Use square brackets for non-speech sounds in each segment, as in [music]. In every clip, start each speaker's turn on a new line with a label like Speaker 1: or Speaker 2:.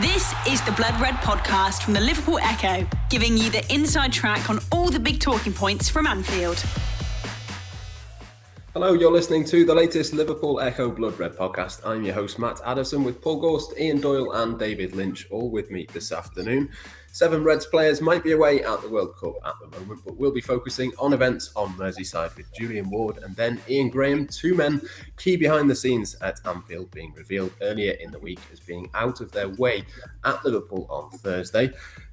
Speaker 1: This is the Blood Red podcast from the Liverpool Echo, giving you the inside track on all the big talking points from Anfield.
Speaker 2: Hello, you're listening to the latest Liverpool Echo Blood Red podcast. I'm your host, Matt Addison, with Paul Gorst, Ian Doyle, and David Lynch, all with me this afternoon. Seven Reds players might be away at the World Cup at the moment, but we'll be focusing on events on Merseyside with Julian Ward and then Ian Graham, two men key behind the scenes at Anfield, being revealed earlier in the week as being out of their way at Liverpool on Thursday.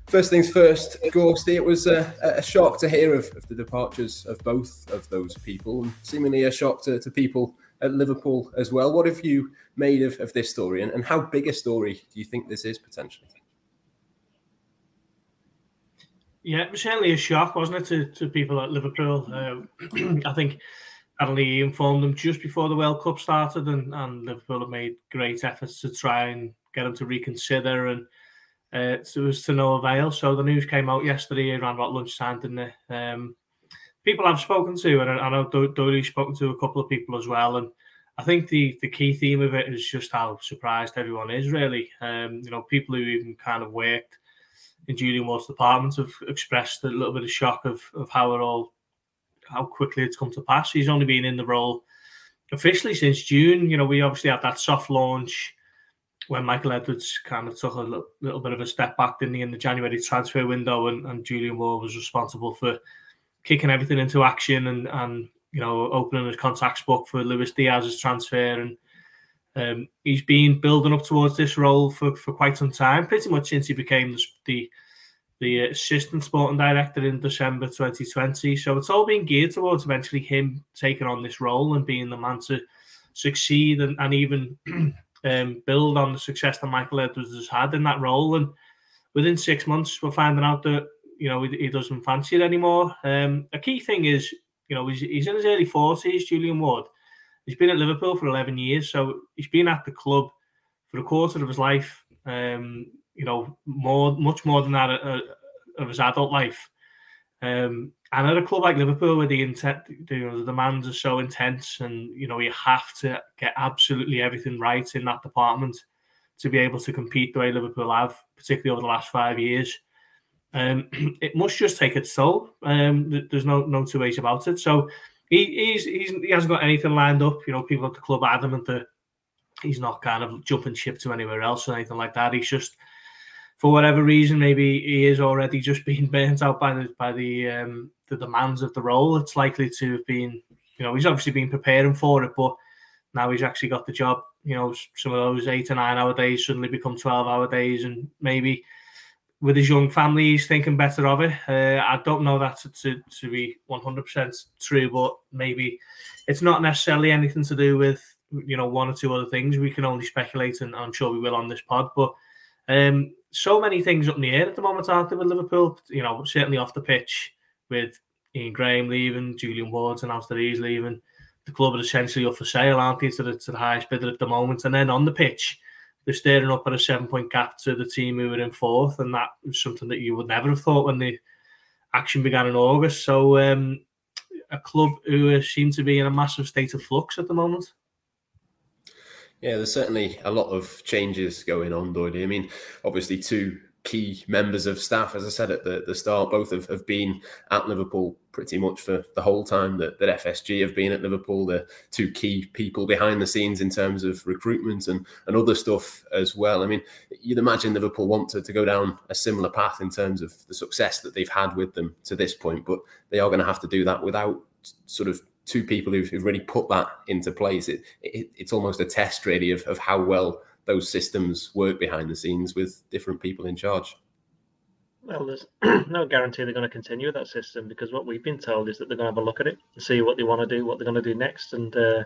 Speaker 2: First things first, Gorsty, it was a, a shock to hear of, of, the departures of both of those people, and seemingly a shock to, to people at Liverpool as well. What have you made of, of this story, and, and how big a story do you think this is potentially?
Speaker 3: Yeah, it was certainly a shock, wasn't it, to, to people at Liverpool? Uh, [clears throat] I think Adley informed them just before the World Cup started, and, and Liverpool have made great efforts to try and get them to reconsider, and uh, it was to no avail. So the news came out yesterday around about lunchtime, didn't it? Um, people I've spoken to, and I know Doyley's spoken to a couple of people as well, and I think the the key theme of it is just how surprised everyone is. Really, um, you know, people who even kind of worked Julian Ward's department have expressed a little bit of shock of, of how it all, how quickly it's come to pass. He's only been in the role officially since June. You know, we obviously had that soft launch when Michael Edwards kind of took a little, little bit of a step back, didn't he, in the January transfer window, and, and Julian Ward was responsible for kicking everything into action and and you know opening his contacts book for Luis Diaz's transfer and um, he's been building up towards this role for, for quite some time, pretty much since he became the, the, the assistant sporting director in December 2020. So it's all been geared towards eventually him taking on this role and being the man to succeed and, and even [clears throat] um, build on the success that Michael Edwards has had in that role. And within six months, we're finding out that you know he, he doesn't fancy it anymore. Um, a key thing is, you know, he's, he's in his early 40s, Julian Ward He's been at Liverpool for 11 years, so he's been at the club for a quarter of his life. Um, you know, more, much more than that uh, of his adult life. Um, and at a club like Liverpool, where the intent, you know, the demands are so intense, and you know, you have to get absolutely everything right in that department to be able to compete the way Liverpool have, particularly over the last five years. Um, [clears throat] it must just take its toll. Um, there's no no two ways about it. So he, he's, he's he hasn't got anything lined up. You know, people at the club adamant that he's not kind of jumping ship to anywhere else or anything like that. He's just for whatever reason, maybe he is already [laughs] just being burnt out by the by the um, the demands of the role. It's likely to have been, you know, he's obviously been preparing for it, but now he's actually got the job. You know, some of those eight or nine hour days suddenly become twelve hour days, and maybe with his young family, he's thinking better of it. Uh, I don't know that to, to, to be 100% true, but maybe it's not necessarily anything to do with, you know, one or two other things. We can only speculate, and I'm sure we will on this pod. But um, so many things up in the air at the moment, aren't there, with Liverpool? You know, certainly off the pitch with Ian Graham leaving, Julian Ward's announced that he's leaving. The club are essentially up for sale, aren't they, to the, to the highest bidder at the moment. And then on the pitch, they're staring up at a seven point gap to the team who were in fourth, and that was something that you would never have thought when the action began in August. So, um, a club who seem to be in a massive state of flux at the moment.
Speaker 2: Yeah, there's certainly a lot of changes going on, Doyle. I mean, obviously, two key members of staff, as I said at the, the start, both have, have been at Liverpool pretty much for the whole time that, that FSG have been at Liverpool. The two key people behind the scenes in terms of recruitment and, and other stuff as well. I mean, you'd imagine Liverpool want to, to go down a similar path in terms of the success that they've had with them to this point, but they are going to have to do that without sort of two people who've, who've really put that into place. It, it, it's almost a test, really, of, of how well those systems work behind the scenes with different people in charge.
Speaker 4: Well, there's [clears throat] no guarantee they're going to continue with that system because what we've been told is that they're going to have a look at it and see what they want to do, what they're going to do next. And uh,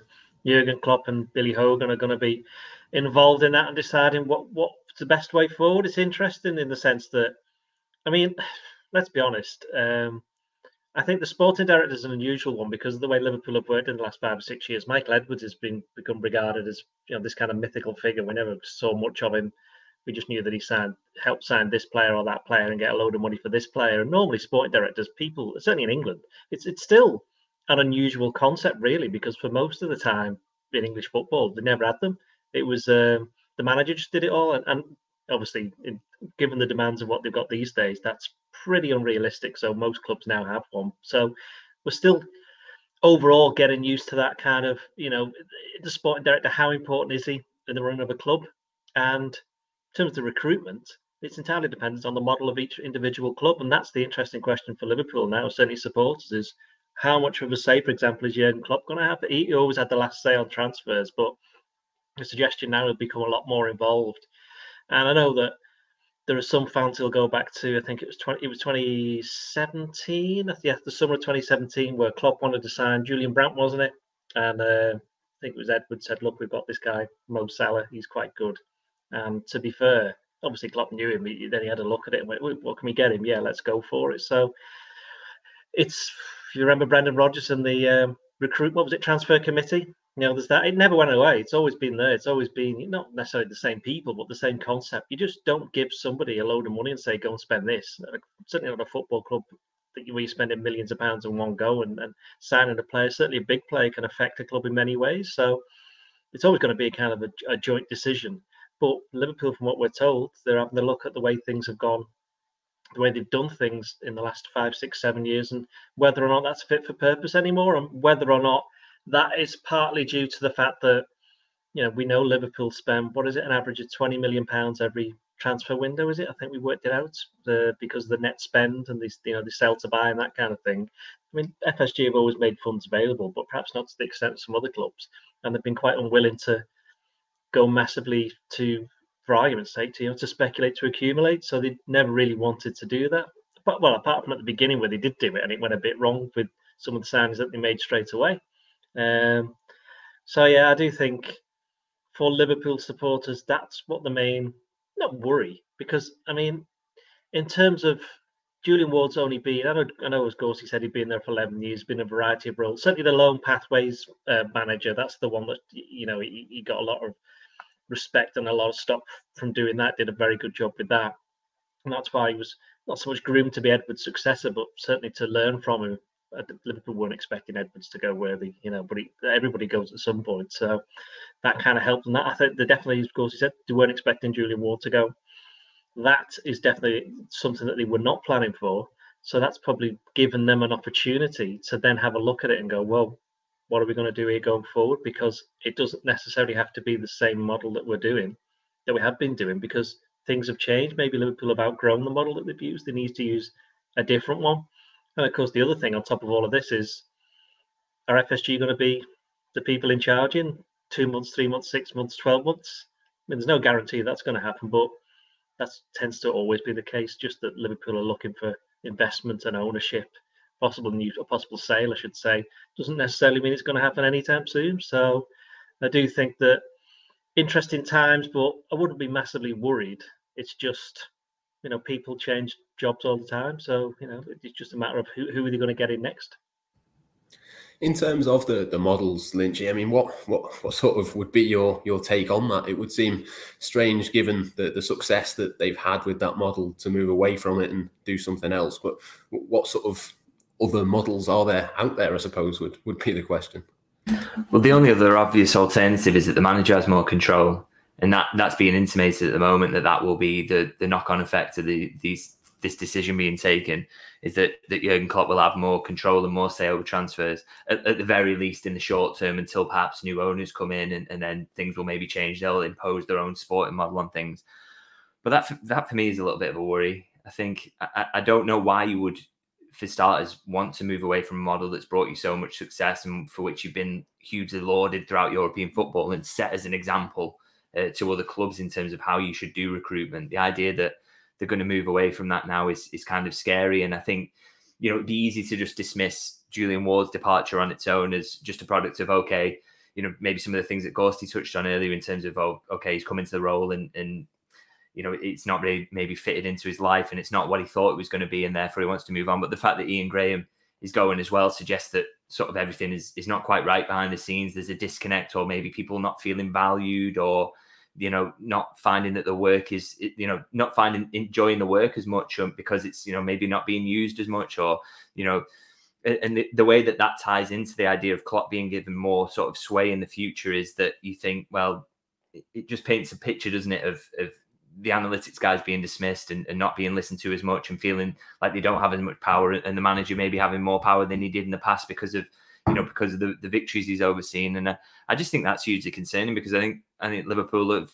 Speaker 4: Jurgen Klopp and Billy Hogan are going to be involved in that and deciding what what's the best way forward. It's interesting in the sense that, I mean, [sighs] let's be honest. Um, I think the sporting director is an unusual one because of the way Liverpool have worked in the last five or six years. Michael Edwards has been become regarded as you know this kind of mythical figure. We never saw much of him. We just knew that he signed, helped sign this player or that player and get a load of money for this player. And normally, sporting directors, people certainly in England, it's it's still an unusual concept, really, because for most of the time in English football, they never had them. It was um, the manager just did it all, and, and obviously, in, given the demands of what they've got these days, that's pretty unrealistic. So most clubs now have one. So we're still overall getting used to that kind of, you know, the sporting director. How important is he in the run of a club? And in terms of recruitment, it's entirely dependent on the model of each individual club, and that's the interesting question for Liverpool now. Certainly, supporters is how much of a say, for example, is Jurgen Klopp going to have? He always had the last say on transfers, but the suggestion now will become a lot more involved. And I know that there are some fans who'll go back to I think it was twenty it was twenty seventeen, yeah, the summer of twenty seventeen, where Klopp wanted to sign Julian Brandt, wasn't it? And uh, I think it was Edward said, "Look, we've got this guy Mo Salah. He's quite good." And to be fair, obviously Klopp knew him. He, then he had a look at it and went, "What can we get him? Yeah, let's go for it." So it's if you remember Brendan Rodgers and the um, recruit, what was it, transfer committee? You know, there's that. It never went away. It's always been there. It's always been not necessarily the same people, but the same concept. You just don't give somebody a load of money and say, "Go and spend this." Certainly not a football club that you're spending millions of pounds in one go and, and signing a player. Certainly, a big player can affect a club in many ways. So it's always going to be a kind of a, a joint decision. But Liverpool, from what we're told, they're having a look at the way things have gone the way they've done things in the last five, six, seven years, and whether or not that's fit for purpose anymore, and whether or not that is partly due to the fact that you know we know Liverpool spend what is it an average of twenty million pounds every transfer window is it I think we worked it out the because of the net spend and these you know they sell to buy and that kind of thing I mean FSG have always made funds available but perhaps not to the extent of some other clubs and they've been quite unwilling to go massively to for argument's sake, to, you know, to speculate to accumulate. So they never really wanted to do that. But well, apart from at the beginning where they did do it and it went a bit wrong with some of the signings that they made straight away. Um, so yeah, I do think for Liverpool supporters, that's what the main not worry because I mean, in terms of Julian Ward's only been, I know, I know as Gorsty said he'd been there for 11 years, been a variety of roles. Certainly the Loan Pathways uh, manager, that's the one that, you know, he, he, got a lot of respect and a lot of stock from doing that. Did a very good job with that, and that's why he was not so much groomed to be Edwards' successor, but certainly to learn from him. Liverpool weren't expecting Edwards to go where the you know, but he, everybody goes at some point, so that kind of helped. And that I think they definitely, of course, he said they weren't expecting Julian Ward to go. That is definitely something that they were not planning for. So that's probably given them an opportunity to then have a look at it and go, well, what are we going to do here going forward? Because it doesn't necessarily have to be the same model that we're doing, that we have been doing, because things have changed. Maybe Liverpool have outgrown the model that they've used. They need to use a different one. And of course, the other thing on top of all of this is are FSG going to be the people in charge in two months, three months, six months, 12 months? I mean, there's no guarantee that's going to happen, but that tends to always be the case, just that Liverpool are looking for investment and ownership possible new a possible sale, I should say, doesn't necessarily mean it's going to happen anytime soon. So I do think that interesting times, but I wouldn't be massively worried. It's just you know people change jobs all the time, so you know it's just a matter of who who are they going to get in next.
Speaker 2: In terms of the the models, Lynchy, I mean, what what what sort of would be your your take on that? It would seem strange, given the the success that they've had with that model, to move away from it and do something else. But what sort of other models are there out there? I suppose would would be the question.
Speaker 5: Well, the only other obvious alternative is that the manager has more control, and that that's being intimated at the moment that that will be the the knock on effect of the these this decision being taken is that that Jurgen Klopp will have more control and more say over transfers at, at the very least in the short term until perhaps new owners come in and, and then things will maybe change. They'll impose their own sporting model on things. But that that for me is a little bit of a worry. I think I, I don't know why you would for starters, want to move away from a model that's brought you so much success and for which you've been hugely lauded throughout European football and set as an example uh, to other clubs in terms of how you should do recruitment. The idea that they're going to move away from that now is is kind of scary, and I think you know it'd be easy to just dismiss Julian Ward's departure on its own as just a product of okay, you know maybe some of the things that Gorsty touched on earlier in terms of oh okay he's come into the role and and you know, it's not really maybe fitted into his life and it's not what he thought it was going to be, and therefore he wants to move on. But the fact that Ian Graham is going as well suggests that sort of everything is is not quite right behind the scenes. There's a disconnect, or maybe people not feeling valued, or you know, not finding that the work is, you know, not finding enjoying the work as much um, because it's, you know, maybe not being used as much, or you know, and the, the, way that that ties into the idea of Klopp being given more sort of sway in the future is that you think, well, it, it just paints a picture, doesn't it, of of the analytics guys being dismissed and, and, not being listened to as much and feeling like they don't have as much power and the manager maybe having more power than he did in the past because of you know because of the, the victories he's overseen and uh, I just think that's hugely concerning because I think I think Liverpool have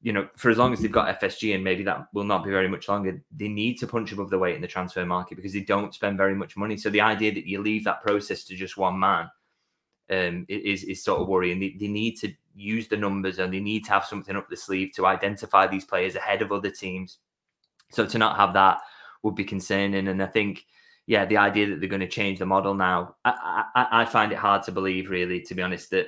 Speaker 5: you know for as long as they've got FSG and maybe that will not be very much longer they need to punch above the weight in the transfer market because they don't spend very much money so the idea that you leave that process to just one man um, is is sort of worrying. They, they need to use the numbers and they need to have something up the sleeve to identify these players ahead of other teams. So to not have that would be concerning. And I think, yeah, the idea that they're going to change the model now, I, I, I find it hard to believe, really, to be honest. That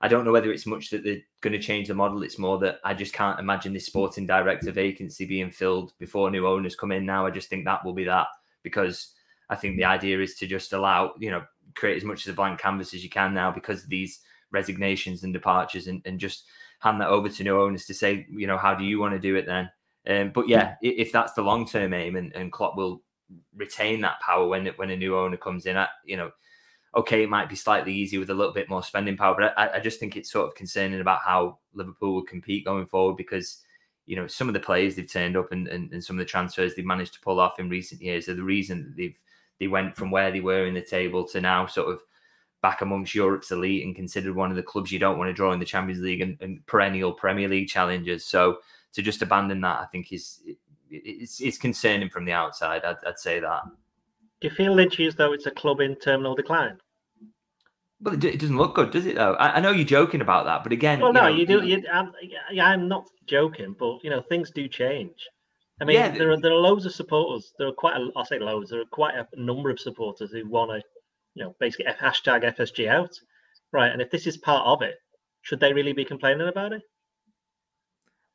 Speaker 5: I don't know whether it's much that they're going to change the model. It's more that I just can't imagine this sporting director vacancy being filled before new owners come in. Now I just think that will be that because I think the idea is to just allow you know create as much as a blank canvas as you can now because of these resignations and departures and, and just hand that over to new owners to say, you know, how do you want to do it then? Um, but yeah, if that's the long term aim and, and Klopp will retain that power when when a new owner comes in, I, you know, okay, it might be slightly easier with a little bit more spending power, but I, I just think it's sort of concerning about how Liverpool will compete going forward because you know some of the players they've turned up and, and, and some of the transfers they've managed to pull off in recent years are the reason that they've they went from where they were in the table to now sort of back amongst Europe's elite and considered one of the clubs you don't want to draw in the Champions League and, and perennial Premier League challenges. So to just abandon that, I think is it's, it's concerning from the outside. I'd, I'd say that.
Speaker 4: Do you feel Lynchy as though it's a club in terminal decline?
Speaker 5: Well, it, doesn't look good, does it? Though I, I, know you're joking about that, but again,
Speaker 4: well, you no, know, you do. You, I'm, I'm not joking, but you know things do change. I mean, yeah, there are there are loads of supporters. There are quite a, I'll say loads. There are quite a number of supporters who want to, you know, basically hashtag FSG out, right? And if this is part of it, should they really be complaining about it?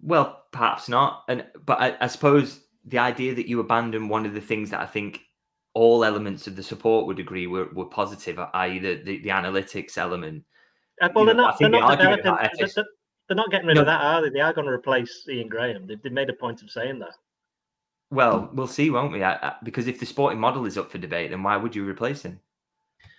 Speaker 5: Well, perhaps not. And but I, I suppose the idea that you abandon one of the things that I think all elements of the support would agree were, were positive, i.e., the, the, the analytics element.
Speaker 4: Uh, well, they're not. They're not, developing, they're, they're, not getting rid no. of that, are they? They are going to replace Ian Graham. They've, they've made a point of saying that.
Speaker 5: Well, we'll see, won't we? I, I, because if the sporting model is up for debate, then why would you replace him?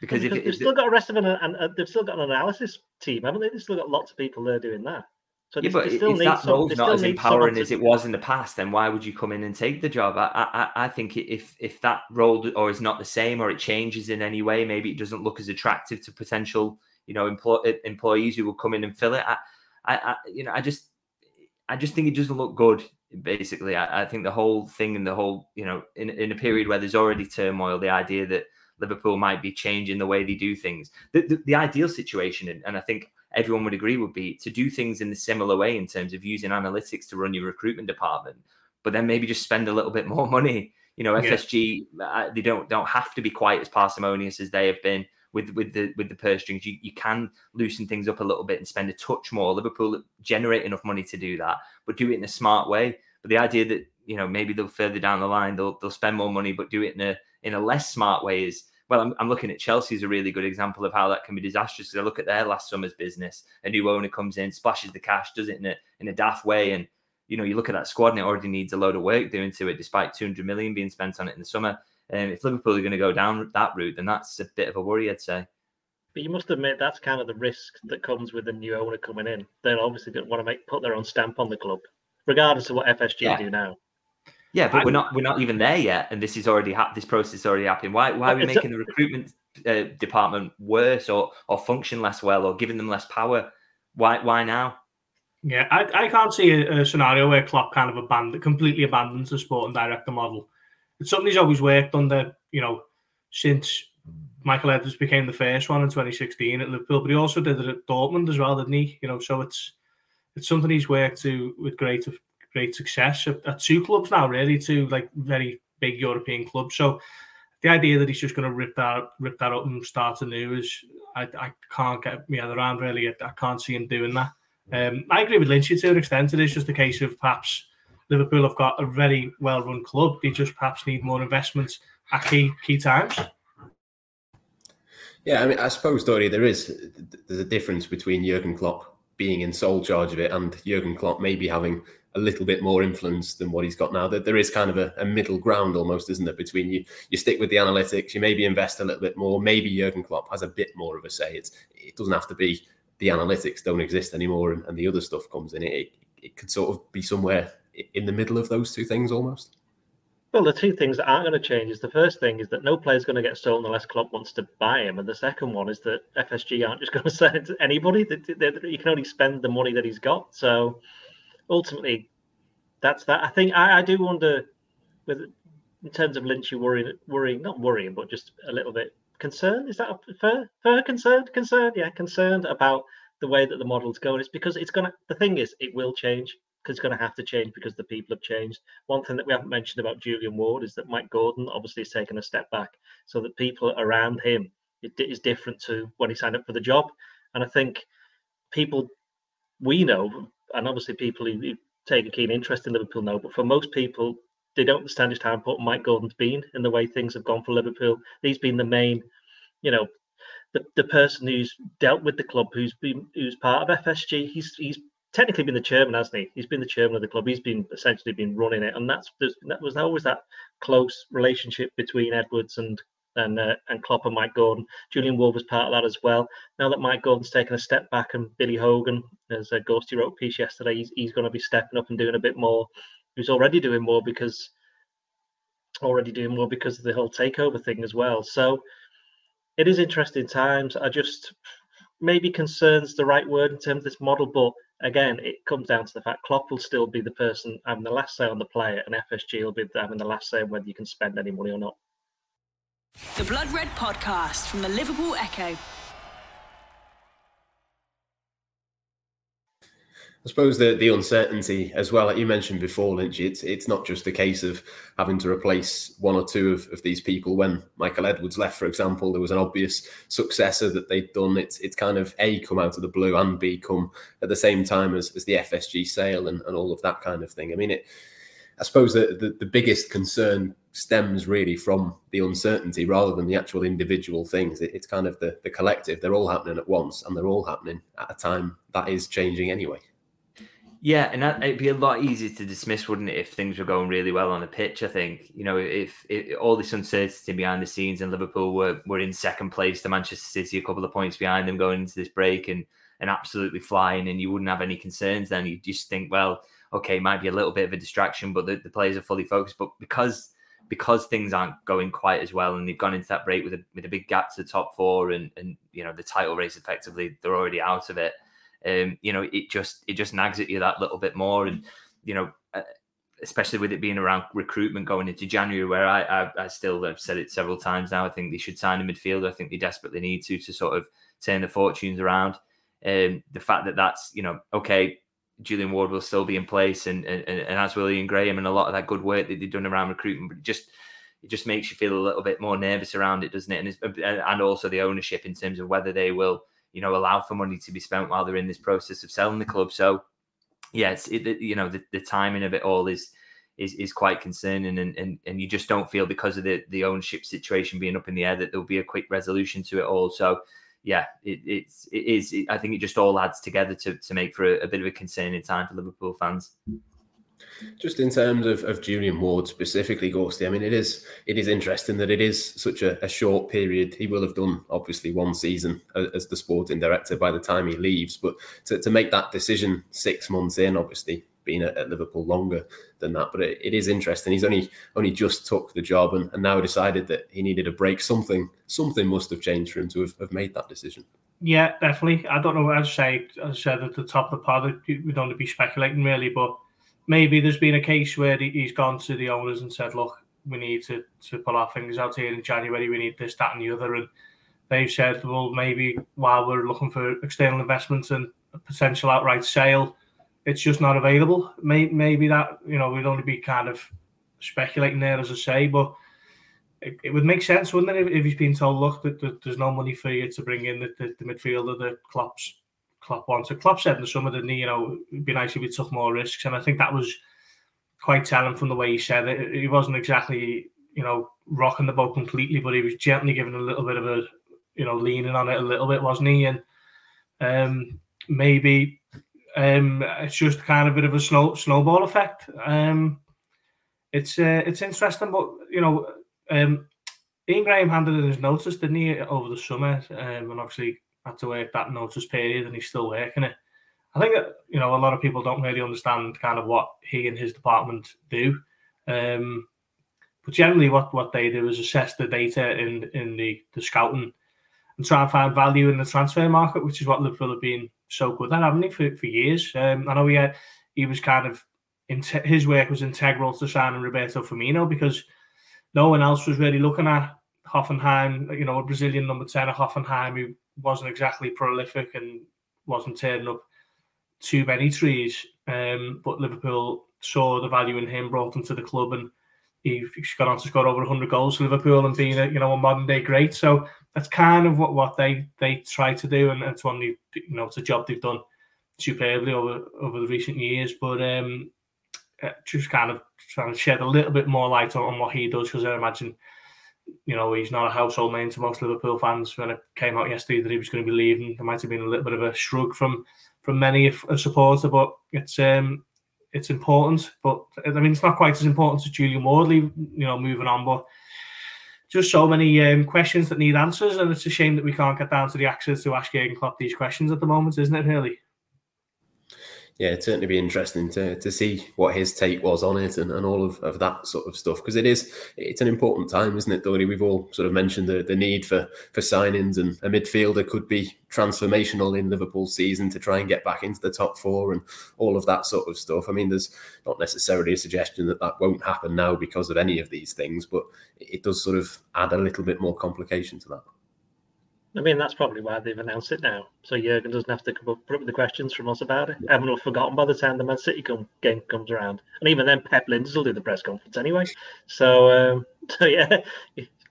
Speaker 4: Because if, they've still got a rest of an, and uh, they've still got an analysis team, haven't they? They've still got lots of people there doing that.
Speaker 5: So yeah, but if that role's not as empowering as it was in the past, then why would you come in and take the job? I, I, I think if if that role or is not the same or it changes in any way, maybe it doesn't look as attractive to potential, you know, employ, employees who will come in and fill it. I, I, you know, I just, I just think it doesn't look good basically. I, I, think the whole thing and the whole, you know, in, in a period where there's already turmoil, the idea that Liverpool might be changing the way they do things, the, the, the ideal situation, and, and I think everyone would agree, would be to do things in a similar way in terms of using analytics to run your recruitment department, but then maybe just spend a little bit more [laughs] money. You know, FSG, yeah. Uh, they don't don't have to be quite as parsimonious as they have been with with the with the purse strings. You, you can loosen things up a little bit and spend a touch more. Liverpool generate enough money to do that, but do it in a smart way. But the idea that you know maybe they'll further down the line they'll they'll spend more money but do it in a in a less smart way is well I'm, I'm looking at Chelsea as a really good example of how that can be disastrous because I look at their last summer's business a new owner comes in splashes the cash does it in a in a daft way and you know you look at that squad and it already needs a load of work doing to it despite 200 million being spent on it in the summer and um, if Liverpool are going to go down that route then that's a bit of a worry I'd say
Speaker 4: but you must admit that's kind of the risk that comes with a new owner coming in. They're obviously going to want to make put their own stamp on the club, regardless of what FSG yeah. do now.
Speaker 5: Yeah, but I'm, we're not we're not even there yet, and this is already ha- this process is already happening. Why why are we making the recruitment uh, department worse or or function less well or giving them less power? Why why now?
Speaker 3: Yeah, I, I can't see a, a scenario where Klopp kind of abandon completely abandons the sporting director model. It's something he's always worked under, you know, since Michael Edwards became the first one in 2016 at Liverpool, but he also did it at Dortmund as well, didn't he? You know, so it's it's something he's worked to with great great success at, at two clubs now, really, two like very big European clubs. So the idea that he's just going to rip that rip that up and start anew is I, I can't get me around really. I, I can't see him doing that. Um, I agree with Lynchy to an extent. It is just a case of perhaps Liverpool have got a very well run club. They just perhaps need more investments at key key times.
Speaker 2: Yeah, I mean, I suppose, Dory, there is there's a difference between Jurgen Klopp being in sole charge of it and Jurgen Klopp maybe having a little bit more influence than what he's got now. That there is kind of a, a, middle ground almost, isn't it? Between you, you stick with the analytics, you maybe invest a little bit more. Maybe Jurgen Klopp has a bit more of a say. It's it doesn't have to be the analytics don't exist anymore and, and the other stuff comes in. It, it, it could sort of be somewhere in the middle of those two things almost?
Speaker 4: Well, the two things that aren't going to change is the first thing is that no player's going to get sold unless Klopp wants to buy him, and the second one is that FSG aren't just going [laughs] to sell it to anybody. That you can only spend the money that he's got. So ultimately, that's that. I think I, I do wonder, with in terms of Lynch, you worrying, worrying, not worrying, but just a little bit concerned. Is that a fair, fair concerned? Concerned, yeah, concerned about the way that the model's going. It's because it's gonna. The thing is, it will change because it's going to have to change because the people have changed. One thing that we haven't mentioned about Julian Ward is that Mike Gordon obviously has taken a step back, so that people around him it is different to when he signed up for the job. And I think people we know, and obviously people who take a keen interest in Liverpool know, but for most people, they don't understand just how important Mike Gordon's been in the way things have gone for Liverpool. He's been the main, you know, the, the person who's dealt with the club, who's been who's part of FSG. He's he's technically been the chairman, hasn't he? He's been the chairman of the club. He's been essentially been running it, and that's that was always that close relationship between Edwards and and uh, and Klopp and Mike Gordon. Julian Ward was part of that as well. Now that Mike Gordon's taken a step back, and Billy Hogan, as a Gorsty wrote a piece yesterday, he's, he's going to be stepping up and doing a bit more. He's already doing more because already doing more because of the whole takeover thing as well. So it is interesting times. I just maybe concerns the right word in terms of this model, but again, it comes down to the fact Klopp will still be the person having the last say on the player, and FSG will be having the last say on whether you can spend any money or not.
Speaker 1: The Blood Red Podcast from the Liverpool Echo.
Speaker 2: I suppose the the uncertainty as well, like you mentioned before, Lynch, it's it's not just a case of having to replace one or two of, of these people. When Michael Edwards left, for example, there was an obvious successor that they'd done. It's it's kind of A come out of the blue and B come at the same time as, as the FSG sale and, and all of that kind of thing. I mean it I suppose the, the, the biggest concern stems really from the uncertainty rather than the actual individual things. It, it's kind of the, the collective. They're all happening at once and they're all happening at a time that is changing anyway.
Speaker 5: Yeah, and that, it'd be a lot easier to dismiss, wouldn't it, if things were going really well on the pitch? I think you know if, if all this uncertainty behind the scenes and Liverpool were, were in second place to Manchester City, a couple of points behind them going into this break, and and absolutely flying, and you wouldn't have any concerns. Then you just think, well, okay, might be a little bit of a distraction, but the, the players are fully focused. But because because things aren't going quite as well, and they've gone into that break with a with a big gap to the top four, and and you know the title race effectively, they're already out of it um, you know, it just it just nags at you that little bit more, and you know, uh, especially with it being around recruitment going into January, where I, I, I still have said it several times now. I think they should sign a midfielder. I think they desperately need to to sort of turn the fortunes around. Um, the fact that that's you know okay, Julian Ward will still be in place, and and, and as will Ian Graham, and a lot of that good work that they've done around recruitment, but just it just makes you feel a little bit more nervous around it, doesn't it? And and also the ownership in terms of whether they will you know, allow for money to be spent while they're in this process of selling the club. So, yeah, it, you know the, the timing of it all is is is quite concerning, and, and and you just don't feel because of the the ownership situation being up in the air that there'll be a quick resolution to it all. So, yeah, it, it's it is. It, I think it just all adds together to to make for a, a bit of a concerning time for Liverpool fans.
Speaker 2: Just in terms of, of Julian Ward specifically, Gorsty, I mean, it is it is interesting that it is such a, a, short period. He will have done obviously one season as the sporting director by the time he leaves, but to, to make that decision six months in, obviously being at, at Liverpool longer than that, but it, it is interesting. He's only only just took the job and, and now decided that he needed a break. Something something must have changed for him to have, have made that decision.
Speaker 3: Yeah, definitely. I don't know. As I say, as I said at the top of the pod, we'd only be speculating really, but maybe there's been a case where he's gone to the owners and said, "Look, we need to to pull our fingers out here in January. We need this, that, and the other." And they've said, "Well, maybe while we're looking for external investments and a potential outright sale, it's just not available." Maybe that you know we'd only be kind of speculating there, as I say, but. It, it would make sense, wouldn't it, if, he's been told, look, that, there's no money for you to bring in the, the, the midfielder that Klopp's Klopp wanted. Klopp said in the summer, didn't he? You know, it'd be nice if he took more risks, and I think that was quite telling from the way he said it. He wasn't exactly, you know, rocking the boat completely, but he was gently giving a little bit of a, you know, leaning on it a little bit, wasn't he? And um, maybe um, it's just kind of a bit of a snow, snowball effect. Um, it's uh, it's interesting, but you know, um, Ian Graham handed in his notice, didn't he, over the summer, um, and obviously had to work that notice period and he's still working it. I think that you know a lot of people don't really understand kind of what he and his department do. Um, but generally, what, what they do is assess the data in in the, the scouting and try and find value in the transfer market, which is what Liverpool have been so good at, haven't they, for, for years? Um, I know he had, he was kind of his work was integral to signing Roberto Firmino because no one else was really looking at Hoffenheim, you know, a Brazilian number 10 at Hoffenheim who wasn't exactly prolific and wasn't turning up too many trees. Um, but Liverpool saw the value in him, brought him to the club, and he's gone on to score over 100 goals for Liverpool and being a, you know, a modern day great. So that's kind of what, what they, they try to do, and it's one you know, it's a job they've done superbly over over the recent years. But um, uh, just kind of trying to shed a little bit more light on, on what he does because I imagine you know he's not a household name to most Liverpool fans. When it came out yesterday that he was going to be leaving, there might have been a little bit of a shrug from from many a supporter, but it's um it's important. But I mean, it's not quite as important as Julian Wardley, you know, moving on, but. Just so many um, questions that need answers, and it's a shame that we can't get down to the access to ask Jurgen Klopp these questions at the moment, isn't it? Really
Speaker 2: yeah, it'd certainly be interesting to, to see what his take was on it and, and all of, of that sort of stuff because it is it's an important time, isn't it, Dory? We've all sort of mentioned the, the need for for signings and a midfielder could be transformational in Liverpool's season to try and get back into the top four and all of that sort of stuff. I mean, there's not necessarily a suggestion that that won't happen now because of any of these things, but it does sort of add a little bit more complication to that.
Speaker 4: I mean, that's probably why they've announced it now. So Jurgen doesn't have to come up, put up the questions from us about it. Everyone will have forgotten by the time the Man City come, game comes around. And even then, Pep Lijnders will do the press conference anyway. So, um, [laughs] so yeah,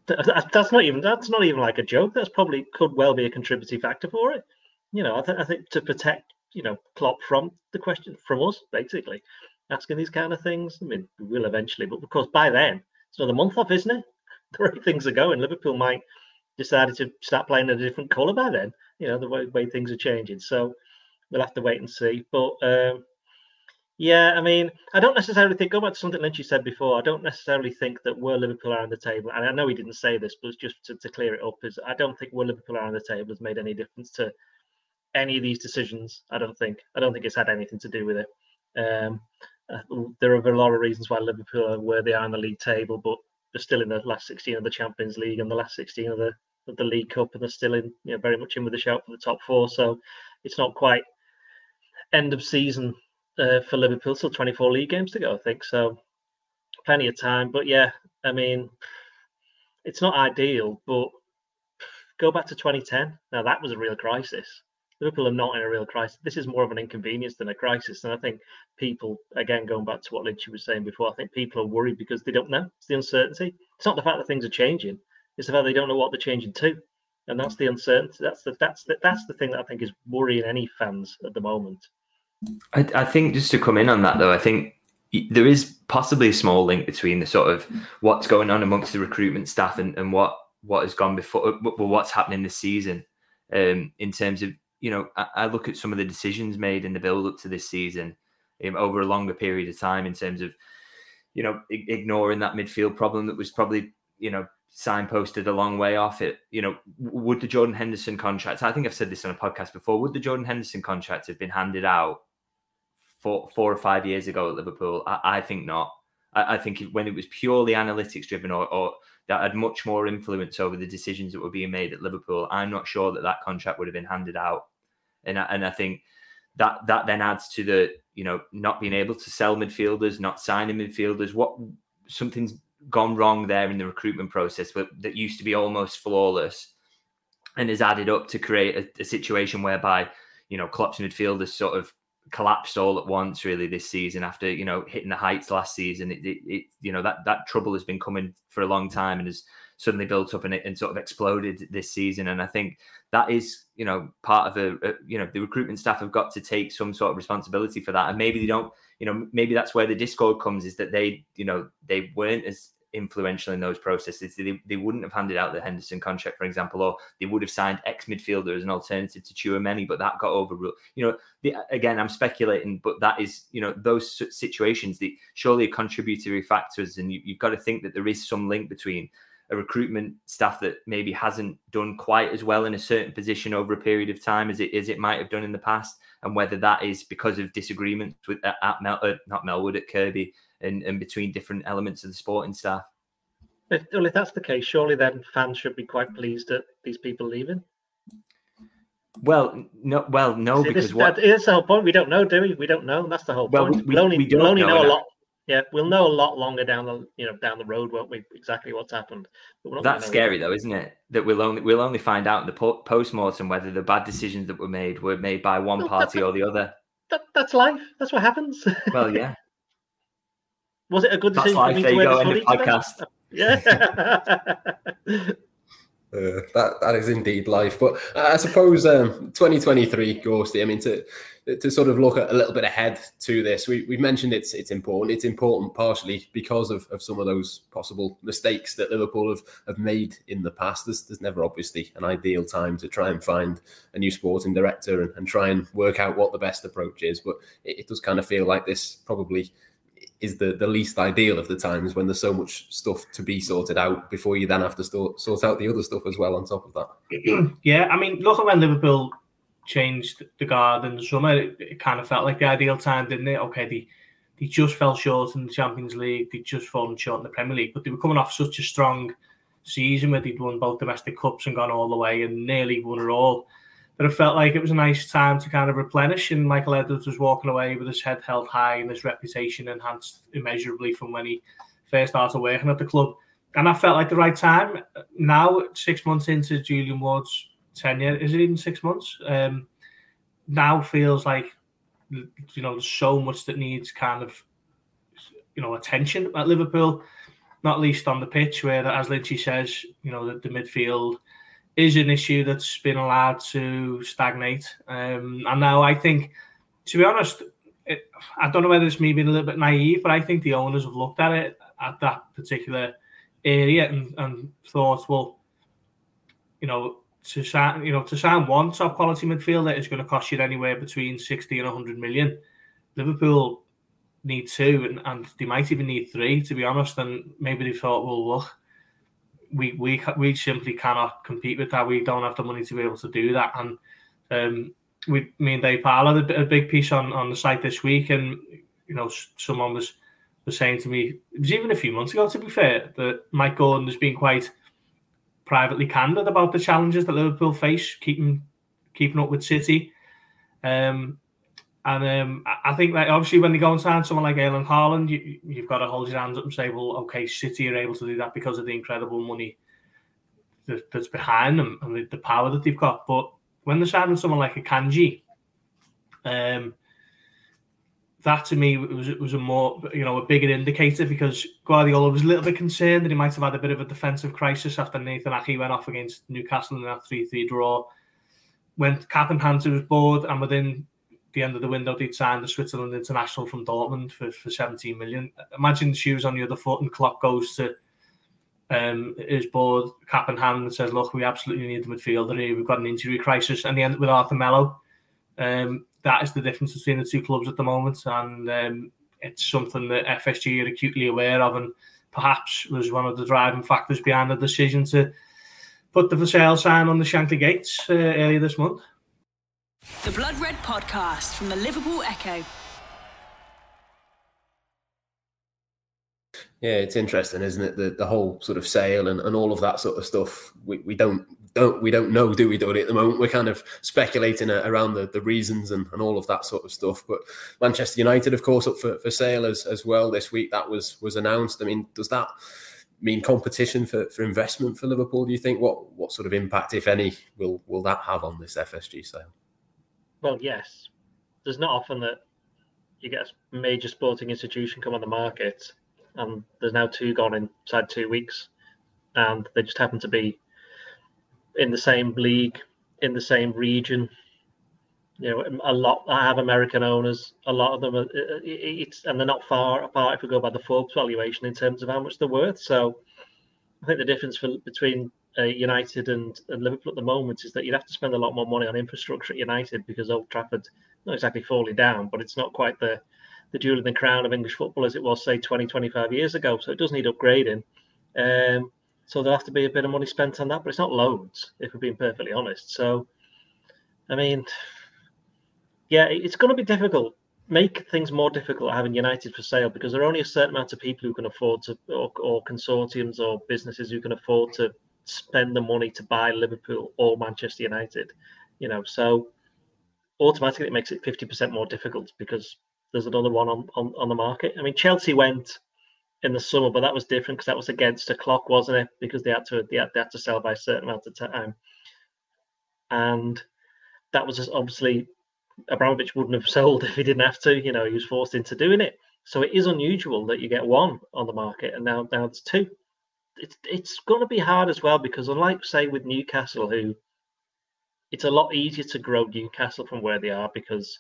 Speaker 4: that's not even that's not even like a joke. That's probably could well be a contributing factor for it. You know, I, th- I think to protect you know Klopp from the question from us, basically asking these kind of things. I mean, we will eventually, but of course by then it's another month off, isn't it? [laughs] The way things are going, Liverpool might decided to start playing in a different colour by then. You know the way, way things are changing. So we'll have to wait and see. But um, yeah, I mean, I don't necessarily think. Go back to something Lynchy said before. I don't necessarily think that where Liverpool are on the table, and I know he didn't say this, but just to, to clear it up, is I don't think where Liverpool are on the table has made any difference to any of these decisions. I don't think. I don't think it's had anything to do with it. Um, uh, there are a lot of reasons why Liverpool are where they are on the league table, but they're still in the last 16 of the Champions League and the last 16 of the of the League Cup, and they're still in, you know, very much in with the shout for the top four. So it's not quite end of season uh, for Liverpool. Still 24 league games to go, I think. So plenty of time. But yeah, I mean, it's not ideal, but go back to 2010. Now that was a real crisis. Liverpool are not in a real crisis. This is more of an inconvenience than a crisis. And I think people, again, going back to what Lynchy was saying before, I think people are worried because they don't know. It's the uncertainty. It's not the fact that things are changing. It's the fact they don't know what they're changing to. And that's the uncertainty. That's the that's the, that's the thing that I think is worrying any fans at the moment.
Speaker 5: I, I think just to come in on that though, I think there is possibly a small link between the sort of what's going on amongst the recruitment staff and, and what what has gone before, well, what's happening this season um, in terms of you know, I, I, look at some of the decisions made in the build up to this season um, over a longer period of time in terms of, you know, I- ignoring that midfield problem that was probably, you know, signposted a long way off it. You know, would the Jordan Henderson contract, I think I've said this on a podcast before, would the Jordan Henderson contract have been handed out four, four or five years ago at Liverpool? I, I think not. I, I, think when it was purely analytics driven or, or that had much more influence over the decisions that were being made at Liverpool, I'm not sure that that contract would have been handed out and I, and I think that that then adds to the you know not being able to sell midfielders, not signing midfielders. What something's gone wrong there in the recruitment process, but that used to be almost flawless, and has added up to create a, a situation whereby you know Klopp's midfielders sort of collapsed all at once really this season after you know hitting the heights last season. It, it, it, you know that that trouble has been coming for a long time and has suddenly built up and, and sort of exploded this season. And i think that is you know part of a, a, uh, you know the recruitment staff have got to take some sort of responsibility for that. And maybe they don't you know maybe that's where the discord comes is that they you know they weren't as influential in those processes they, they wouldn't have handed out the henderson contract for example or they would have signed ex midfielder as an alternative to Tchouameni but that got overruled. You know the, again i'm speculating but that is you know those situations the surely a contributory factors and you, you've got to think that there is some link between a recruitment staff that maybe hasn't done quite as well in a certain position over a period of time as it it might have done in the past, and whether that is because of disagreements with at Mel, uh, not Melwood at Kirkby and, and between different elements of the sporting staff.
Speaker 4: If, well, if that's the case, surely then fans should be quite pleased at these people leaving.
Speaker 5: Well, no, well, no,
Speaker 4: See,
Speaker 5: because
Speaker 4: this,
Speaker 5: what
Speaker 4: that is the whole point. We don't know, do we? We don't know. That's the whole
Speaker 5: Well,
Speaker 4: point.
Speaker 5: we-
Speaker 4: will only,
Speaker 5: we
Speaker 4: we'll only
Speaker 5: know
Speaker 4: know, a lot. Yeah, we'll know a lot longer down the you know down the road, won't we? Exactly what's happened. But we're not
Speaker 5: That's scary, though, isn't it? That we'll only we'll only find out in the po- post mortem whether the bad decisions that were made were made by one
Speaker 4: Well,
Speaker 5: party
Speaker 4: that-
Speaker 5: or the other.
Speaker 4: That, that's life. That's what happens.
Speaker 5: Well, [laughs] yeah,
Speaker 4: Was it a good
Speaker 5: that's
Speaker 4: decision for me
Speaker 5: There
Speaker 4: to
Speaker 5: you
Speaker 4: wear
Speaker 5: go.
Speaker 4: this
Speaker 5: End
Speaker 4: hoodie
Speaker 5: podcast.
Speaker 4: Yeah. [laughs]
Speaker 2: Uh, that that is indeed life. But I suppose um, 2023, Gorsty. I mean, to to sort of look at a little bit ahead to this, we we mentioned it's it's important. It's important partially because of, of some of those possible mistakes that Liverpool have, have made in the past. There's, there's never obviously an ideal time to try and find a new sporting director and, and try and work out what the best approach is. But it, it does kind of feel like this probably is the, the least ideal of the times when there's so much stuff to be sorted out before you then have to sort, sort out the other stuff as well on top of that. [clears throat]
Speaker 3: yeah, I mean, look at when Liverpool changed the guard in the summer. It, it kind of felt like the ideal time, didn't it? Okay, they they just fell short in the Champions League. They just fallen short in the Premier League, but they were coming off such a strong season where they'd won both domestic cups and gone all the way and nearly won it all. But it felt like it was a nice time to kind of replenish. And Michael Edwards was walking away with his head held high and his reputation enhanced immeasurably from when he first started working at the club. And I felt like the right time. Now, six months into Julian Ward's tenure, is it even six months? Um, now feels like you know there's so much that needs kind of you know attention at Liverpool, not least on the pitch where, as Lynchy says, you know the, the midfield is an issue that's been allowed to stagnate. Um, and now I think, to be honest, it, I don't know whether it's me being a little bit naive, but I think the owners have looked at it at that particular area and, and thought, well, you know, to sign, you know, to sign one top quality midfielder is going to cost you anywhere between sixty and hundred million. Liverpool need two, and, and they might even need three, to be honest. And maybe they thought, well, look, we we we simply cannot compete with that. We don't have the money to be able to do that. And um, we, me and Dave Parler, had a big piece on on the site this week, and you know, someone was was saying to me, it was even a few months ago, to be fair, that Mike Gordon has been quite privately candid about the challenges that Liverpool face keeping keeping up with City. Um, and um, I think that obviously when they go and sign someone like Erling Haaland, you, you've got to hold your hands up and say, well, okay, City are able to do that because of the incredible money that, that's behind them and the, the, power that they've got. But when they're signing someone like Akanji, um, that to me was was a more you know a bigger indicator because Guardiola was a little bit concerned that he might have had a bit of a defensive crisis after Nathan Ake went off against Newcastle in that three three draw. When Cap Hunter was bored, and within the end of the window, they'd signed the Switzerland international from Dortmund for, for 17 million. Imagine the shoes on the other foot and Klopp goes to um, his board, cap in hand, and says, Look, we absolutely need the midfielder here. We've got an injury crisis. And the end with Arthur Melo. Um, that is the difference between the two clubs at the moment. And um, it's something that FSG are acutely aware of and perhaps was one of the driving factors behind the decision to put the for sale sign on the Shankly Gates uh, earlier this month.
Speaker 1: The Blood Red Podcast from the Liverpool Echo.
Speaker 2: Yeah, it's interesting, isn't it? The the whole sort of sale and, and all of that sort of stuff. We, we don't don't we don't know, do we, Dodie, at the moment? We're kind of speculating around the, the reasons and, and all of that sort of stuff. But Manchester United, of course, up for, for sale as, as well this week. That was was announced. I mean, does that mean competition for, for investment for Liverpool? Do you think what what sort of impact, if any, will will that have on this FSG sale?
Speaker 4: Well, yes. There's not often that you get a major sporting institution come on the market, and there's now two gone inside two weeks, and they just happen to be in the same league, in the same region. You know, a lot. I have American owners. A lot of them are. Uh, uh, it's and they're not far apart if we go by the Forbes valuation in terms of how much they're worth. So, I think the difference for, between uh, United and, and, Liverpool at the moment is that you'd have to spend a lot more money on infrastructure at United because Old Trafford not exactly falling down, but it's not quite the the jewel in the crown of English football as it was say 20, 25 years ago. So it does need upgrading. Um, So there'll have to be a bit of money spent on that, but it's not loads, if we're being perfectly honest. So, I mean, yeah, it's going to be difficult. Make things more difficult having United for sale because there are only a certain amount of people who can afford to, or, or consortiums or businesses who can afford to spend the money to buy Liverpool or Manchester United. You know, so automatically it makes it 50% more difficult because there's another one on, on, on the market. I mean, Chelsea went in the summer, but that was different because that was against a clock, wasn't it? Because they had to they had, they had to sell by a certain amount of time, and that was just obviously Abramovich wouldn't have [laughs] sold if he didn't have to. You know, he was forced into doing it. So it is unusual that you get one on the market, and now now it's two. It's it's going to be hard as well because unlike say with Newcastle, who it's a lot easier to grow Newcastle from where they are because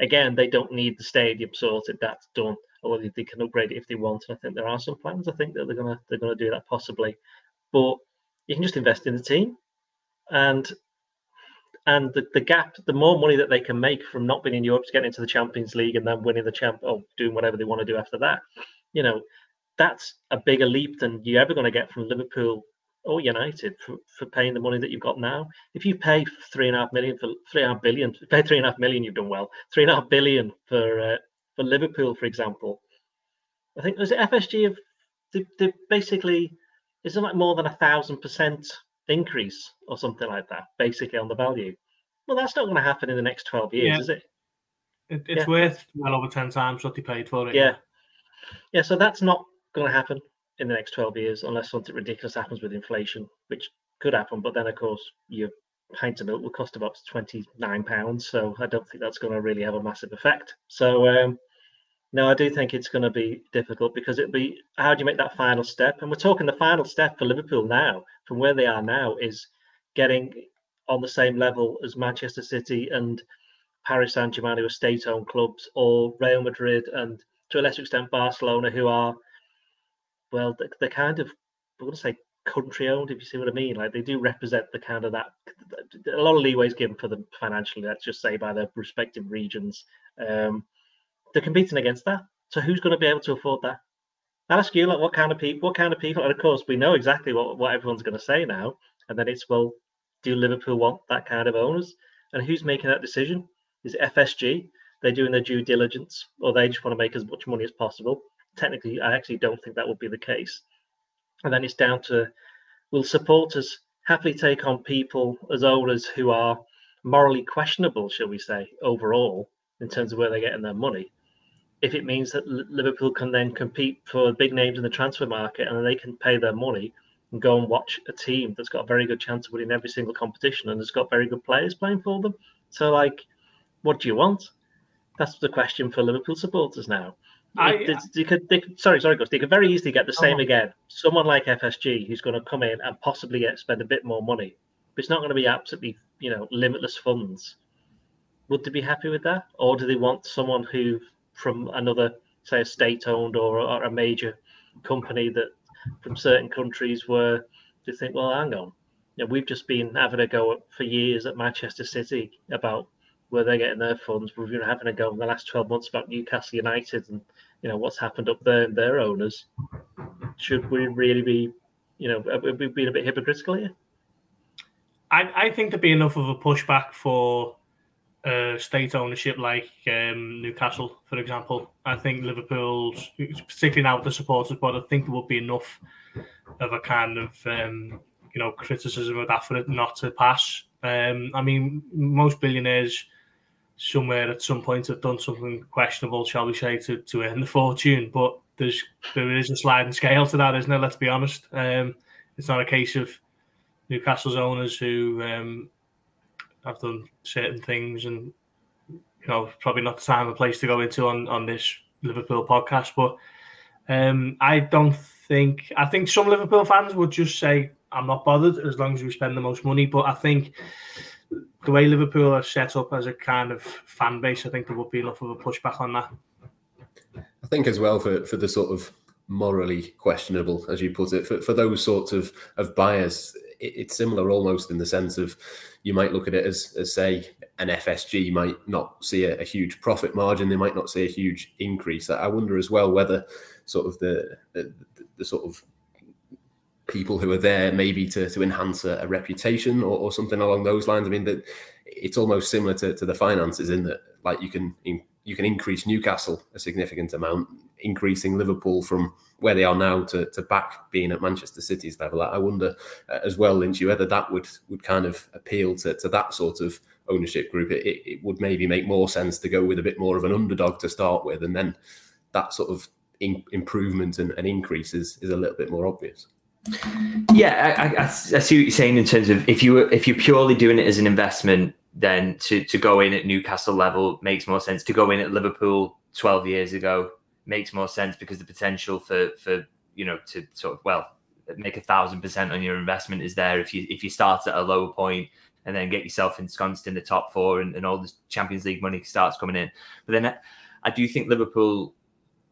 Speaker 4: again they don't need the stadium sorted. That's done or they can upgrade it if they want. And I think there are some plans. I think that they're gonna they're gonna do that possibly, but you can just invest in the team, and and the, the gap, the more money that they can make from not being in Europe to getting into the Champions League and then winning the champ or doing whatever they want to do after that, you know, that's a bigger leap than you're ever going to get from Liverpool or United for, for paying the money that you've got now. If you pay three and a half million for three and a half billion, pay three and a half million, you've done well. Three and a half billion for uh, for Liverpool, for example, I think was it FSG of they, they basically isn't like more than a thousand percent increase or something like that, basically on the value. Well, that's not going to happen in the next twelve years, yeah. is it?
Speaker 3: it it's yeah. worth well over ten times what they paid for it.
Speaker 4: Yeah, yeah. So that's not going to happen in the next twelve years unless something ridiculous happens with inflation, which could happen. But then, of course, your pint of milk will cost about twenty nine pounds, so I don't think that's going to really have a massive effect. So um, no, I do think it's going to be difficult because it'll be how do you make that final step? And we're talking the final step for Liverpool now, from where they are now, is getting on the same level as Manchester City and Paris Saint Germain, who are state owned clubs, or Real Madrid and to a lesser extent Barcelona, who are, well, they're kind of, I'm going to say country owned, if you see what I mean. Like they do represent the kind of that, a lot of leeway is given for them financially, let's just say, by their respective regions. Um, they're competing against that. So who's going to be able to afford that? I ask you, like, what kind of people? What kind of people? And of course, we know exactly what, what everyone's going to say now. And then it's, well, do Liverpool want that kind of owners? And who's making that decision? Is FSG? They're doing their due diligence, or they just want to make as much money as possible. Technically, I actually don't think that would be the case. And then it's down to will supporters happily take on people as owners who are morally questionable, shall we say, overall, in terms of where they're getting their money? if it means that Liverpool can then compete for big names in the transfer market and they can pay their money and go and watch a team that's got a very good chance of winning every single competition and has got very good players playing for them. So, like, what do you want? That's the question for Liverpool supporters now. I, they, they could, they could, sorry, sorry, Gus. They could very easily get the oh. same oh. again. Someone like FSG who's going to come in and possibly get, spend a bit more money, but it's not going to be absolutely, you know, limitless funds. Would they be happy with that, or do they want someone who from another, say, a state-owned or, or a major company that from certain countries where they think, well, hang on, you know, we've just been having a go at, for years at Manchester City about where they're getting their funds. We've been having a go in the last 12 months about Newcastle United and, you know, what's happened up there their owners. Should we really be, you know, we've we been a bit hypocritical here?
Speaker 3: I, I think there'd be enough of a pushback for uh, state ownership like um, Newcastle, for example. I think Liverpool's, particularly now with the supporters, but I think there would be enough of a kind of um, you know criticism of that for it not to pass. Um, I mean, most billionaires somewhere at some point have done something questionable, shall we say, to, to earn the fortune. But there's there is a sliding scale to that, isn't it? Let's be honest. Um, it's not a case of Newcastle's owners who um, I've done certain things, and you know, probably not the time and place to go into on on this Liverpool podcast. But um, I don't think I think some Liverpool fans would just say I'm not bothered as long as we spend the most money. But I think the way Liverpool are set up as a kind of fan base, I think there would be enough of a pushback on that.
Speaker 2: I think as well for for the sort of morally questionable, as you put it, for, for those sorts of, of buyers, it, it's similar almost in the sense of you might look at it as, as say an FSG might not see a, a, huge profit margin, they might not see a huge increase. I wonder as well whether sort of the the, the sort of people who are there maybe to, to enhance a, a reputation or, or, something along those lines. I mean, that it's almost similar to, to the finances in that, like you can you can increase Newcastle a significant amount, increasing Liverpool from where they are now to, to back being at Manchester City's level. I wonder uh, as well, Lynchy, whether that would would kind of appeal to, to that sort of ownership group. It, it, would maybe make more sense to go with a bit more of an underdog to start with, and then that sort of in, improvement and, and increase is, is a little bit more obvious.
Speaker 5: Yeah, I, I, I, see what you're saying in terms of if you if you're purely doing it as an investment, then to to go in at Newcastle level makes more sense. To go in at Liverpool 12 years ago makes more sense because the potential for for you know to sort of well make a thousand percent on your investment is there if you if you start at a lower point and then get yourself ensconced in the top four and, and all the Champions League money starts coming in. But then I, I do think Liverpool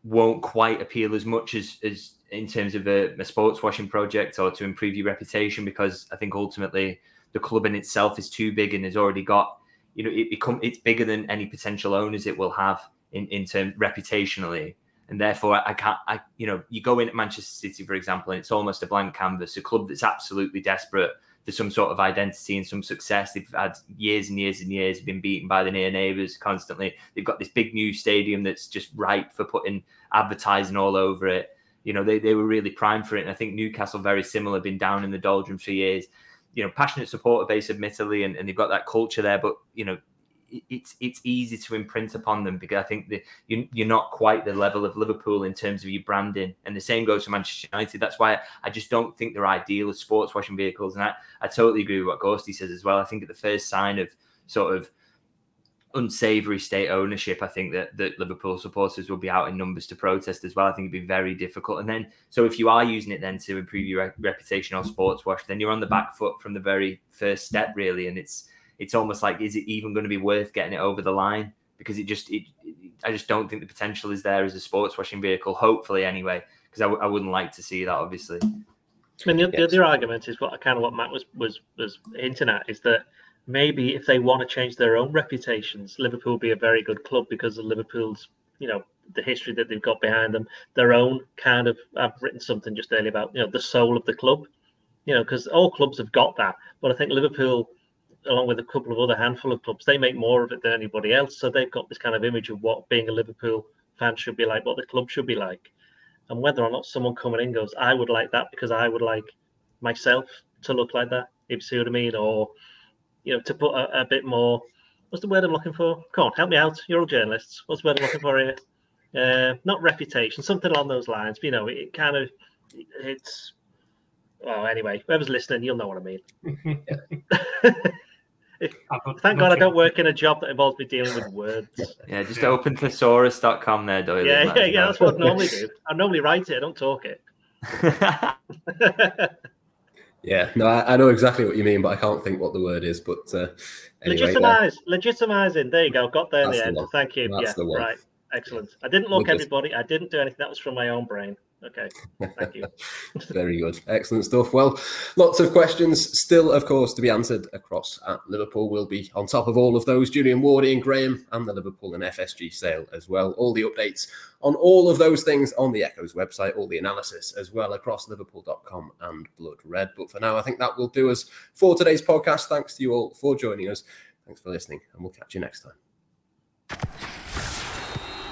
Speaker 5: won't quite appeal as much as as in terms of a, a sports washing project or to improve your reputation because I think ultimately the club in itself is too big and has already got you know it become it's bigger than any potential owners it will have in in terms reputationally. And therefore I can't I you know you go in at Manchester City for example and it's almost a blank canvas a club that's absolutely desperate for some sort of identity and some success. They've had years and years and years been beaten by the near neighbours constantly. They've got this big new stadium that's just ripe for putting advertising all over it you know they, they were really primed for it and I think Newcastle very similar been down in the doldrums for years you know passionate supporter base admittedly and, and they've got that culture there but you know it's it's easy to imprint upon them because I think that you, you're not quite the level of Liverpool in terms of your branding, and the same goes for Manchester United. That's why I just don't think they're ideal as sports washing vehicles, and I, I totally agree with what Gorsty says as well. I think at the first sign of sort of unsavoury state ownership, I think that, that Liverpool supporters will be out in numbers to protest as well. I think it'd be very difficult. And then, so if you are using it then to improve your re- reputation on sports wash, then you're on the back foot from the very first step, really. And it's it's almost like is it even going to be worth getting it over the line because it just it, it I just don't think the potential is there as a sports washing vehicle. Hopefully, anyway, because I w- I wouldn't like to see that obviously.
Speaker 4: I mean, the, yes. the other argument is what kind of what Matt was was was hinting at is that maybe if they want to change their own reputations, Liverpool will be a very good club because of Liverpool's you know the history that they've got behind them, their own kind of. I've written something just earlier about you know the soul of the club, you know, because all clubs have got that, but I think Liverpool along with a couple of other handful of clubs, they make more of it than anybody else. So they've got this kind of image of what being a Liverpool fan should be like, what the club should be like. And whether or not someone coming in goes, I would like that because I would like myself to look like that, if you see what I mean, or you know, to put a, a bit more. What's the word I'm looking for? Come on, help me out. You're all journalists. What's the word I'm looking for here? Uh, not reputation, something along those lines. But, you know, it, it kind of it's. Well, anyway, whoever's listening, you'll know what I mean. [laughs] Thank God I don't work in a job that involves me dealing with words.
Speaker 5: Yeah, just yeah. open thesaurus.com there, Doyle.
Speaker 4: Yeah, yeah, yeah. That's what I normally do. [laughs] I normally write it, I don't talk it. [laughs]
Speaker 2: yeah, no, I, I, know exactly what you mean, but I can't think what the word is. But uh,
Speaker 4: anyway, legitimize, yeah. legitimizing. There you go. Got there in the, the end. One. Thank you. That's yeah, right. Excellent. I didn't look everybody. I didn't do anything. That was from my own brain. Okay. Thank you. [laughs]
Speaker 2: Very good. Excellent stuff. Well, lots of questions still, of course, to be answered across at Liverpool. We'll be on top of all of those. Julian Wardy and Graham and the Liverpool and FSG sale as well. All the updates on all of those things on the Echo's website, all the analysis as well across liverpool.com and Blood Red. But for now, I think that will do us for today's podcast. Thanks to you all for joining us. Thanks for listening, and we'll catch you next time.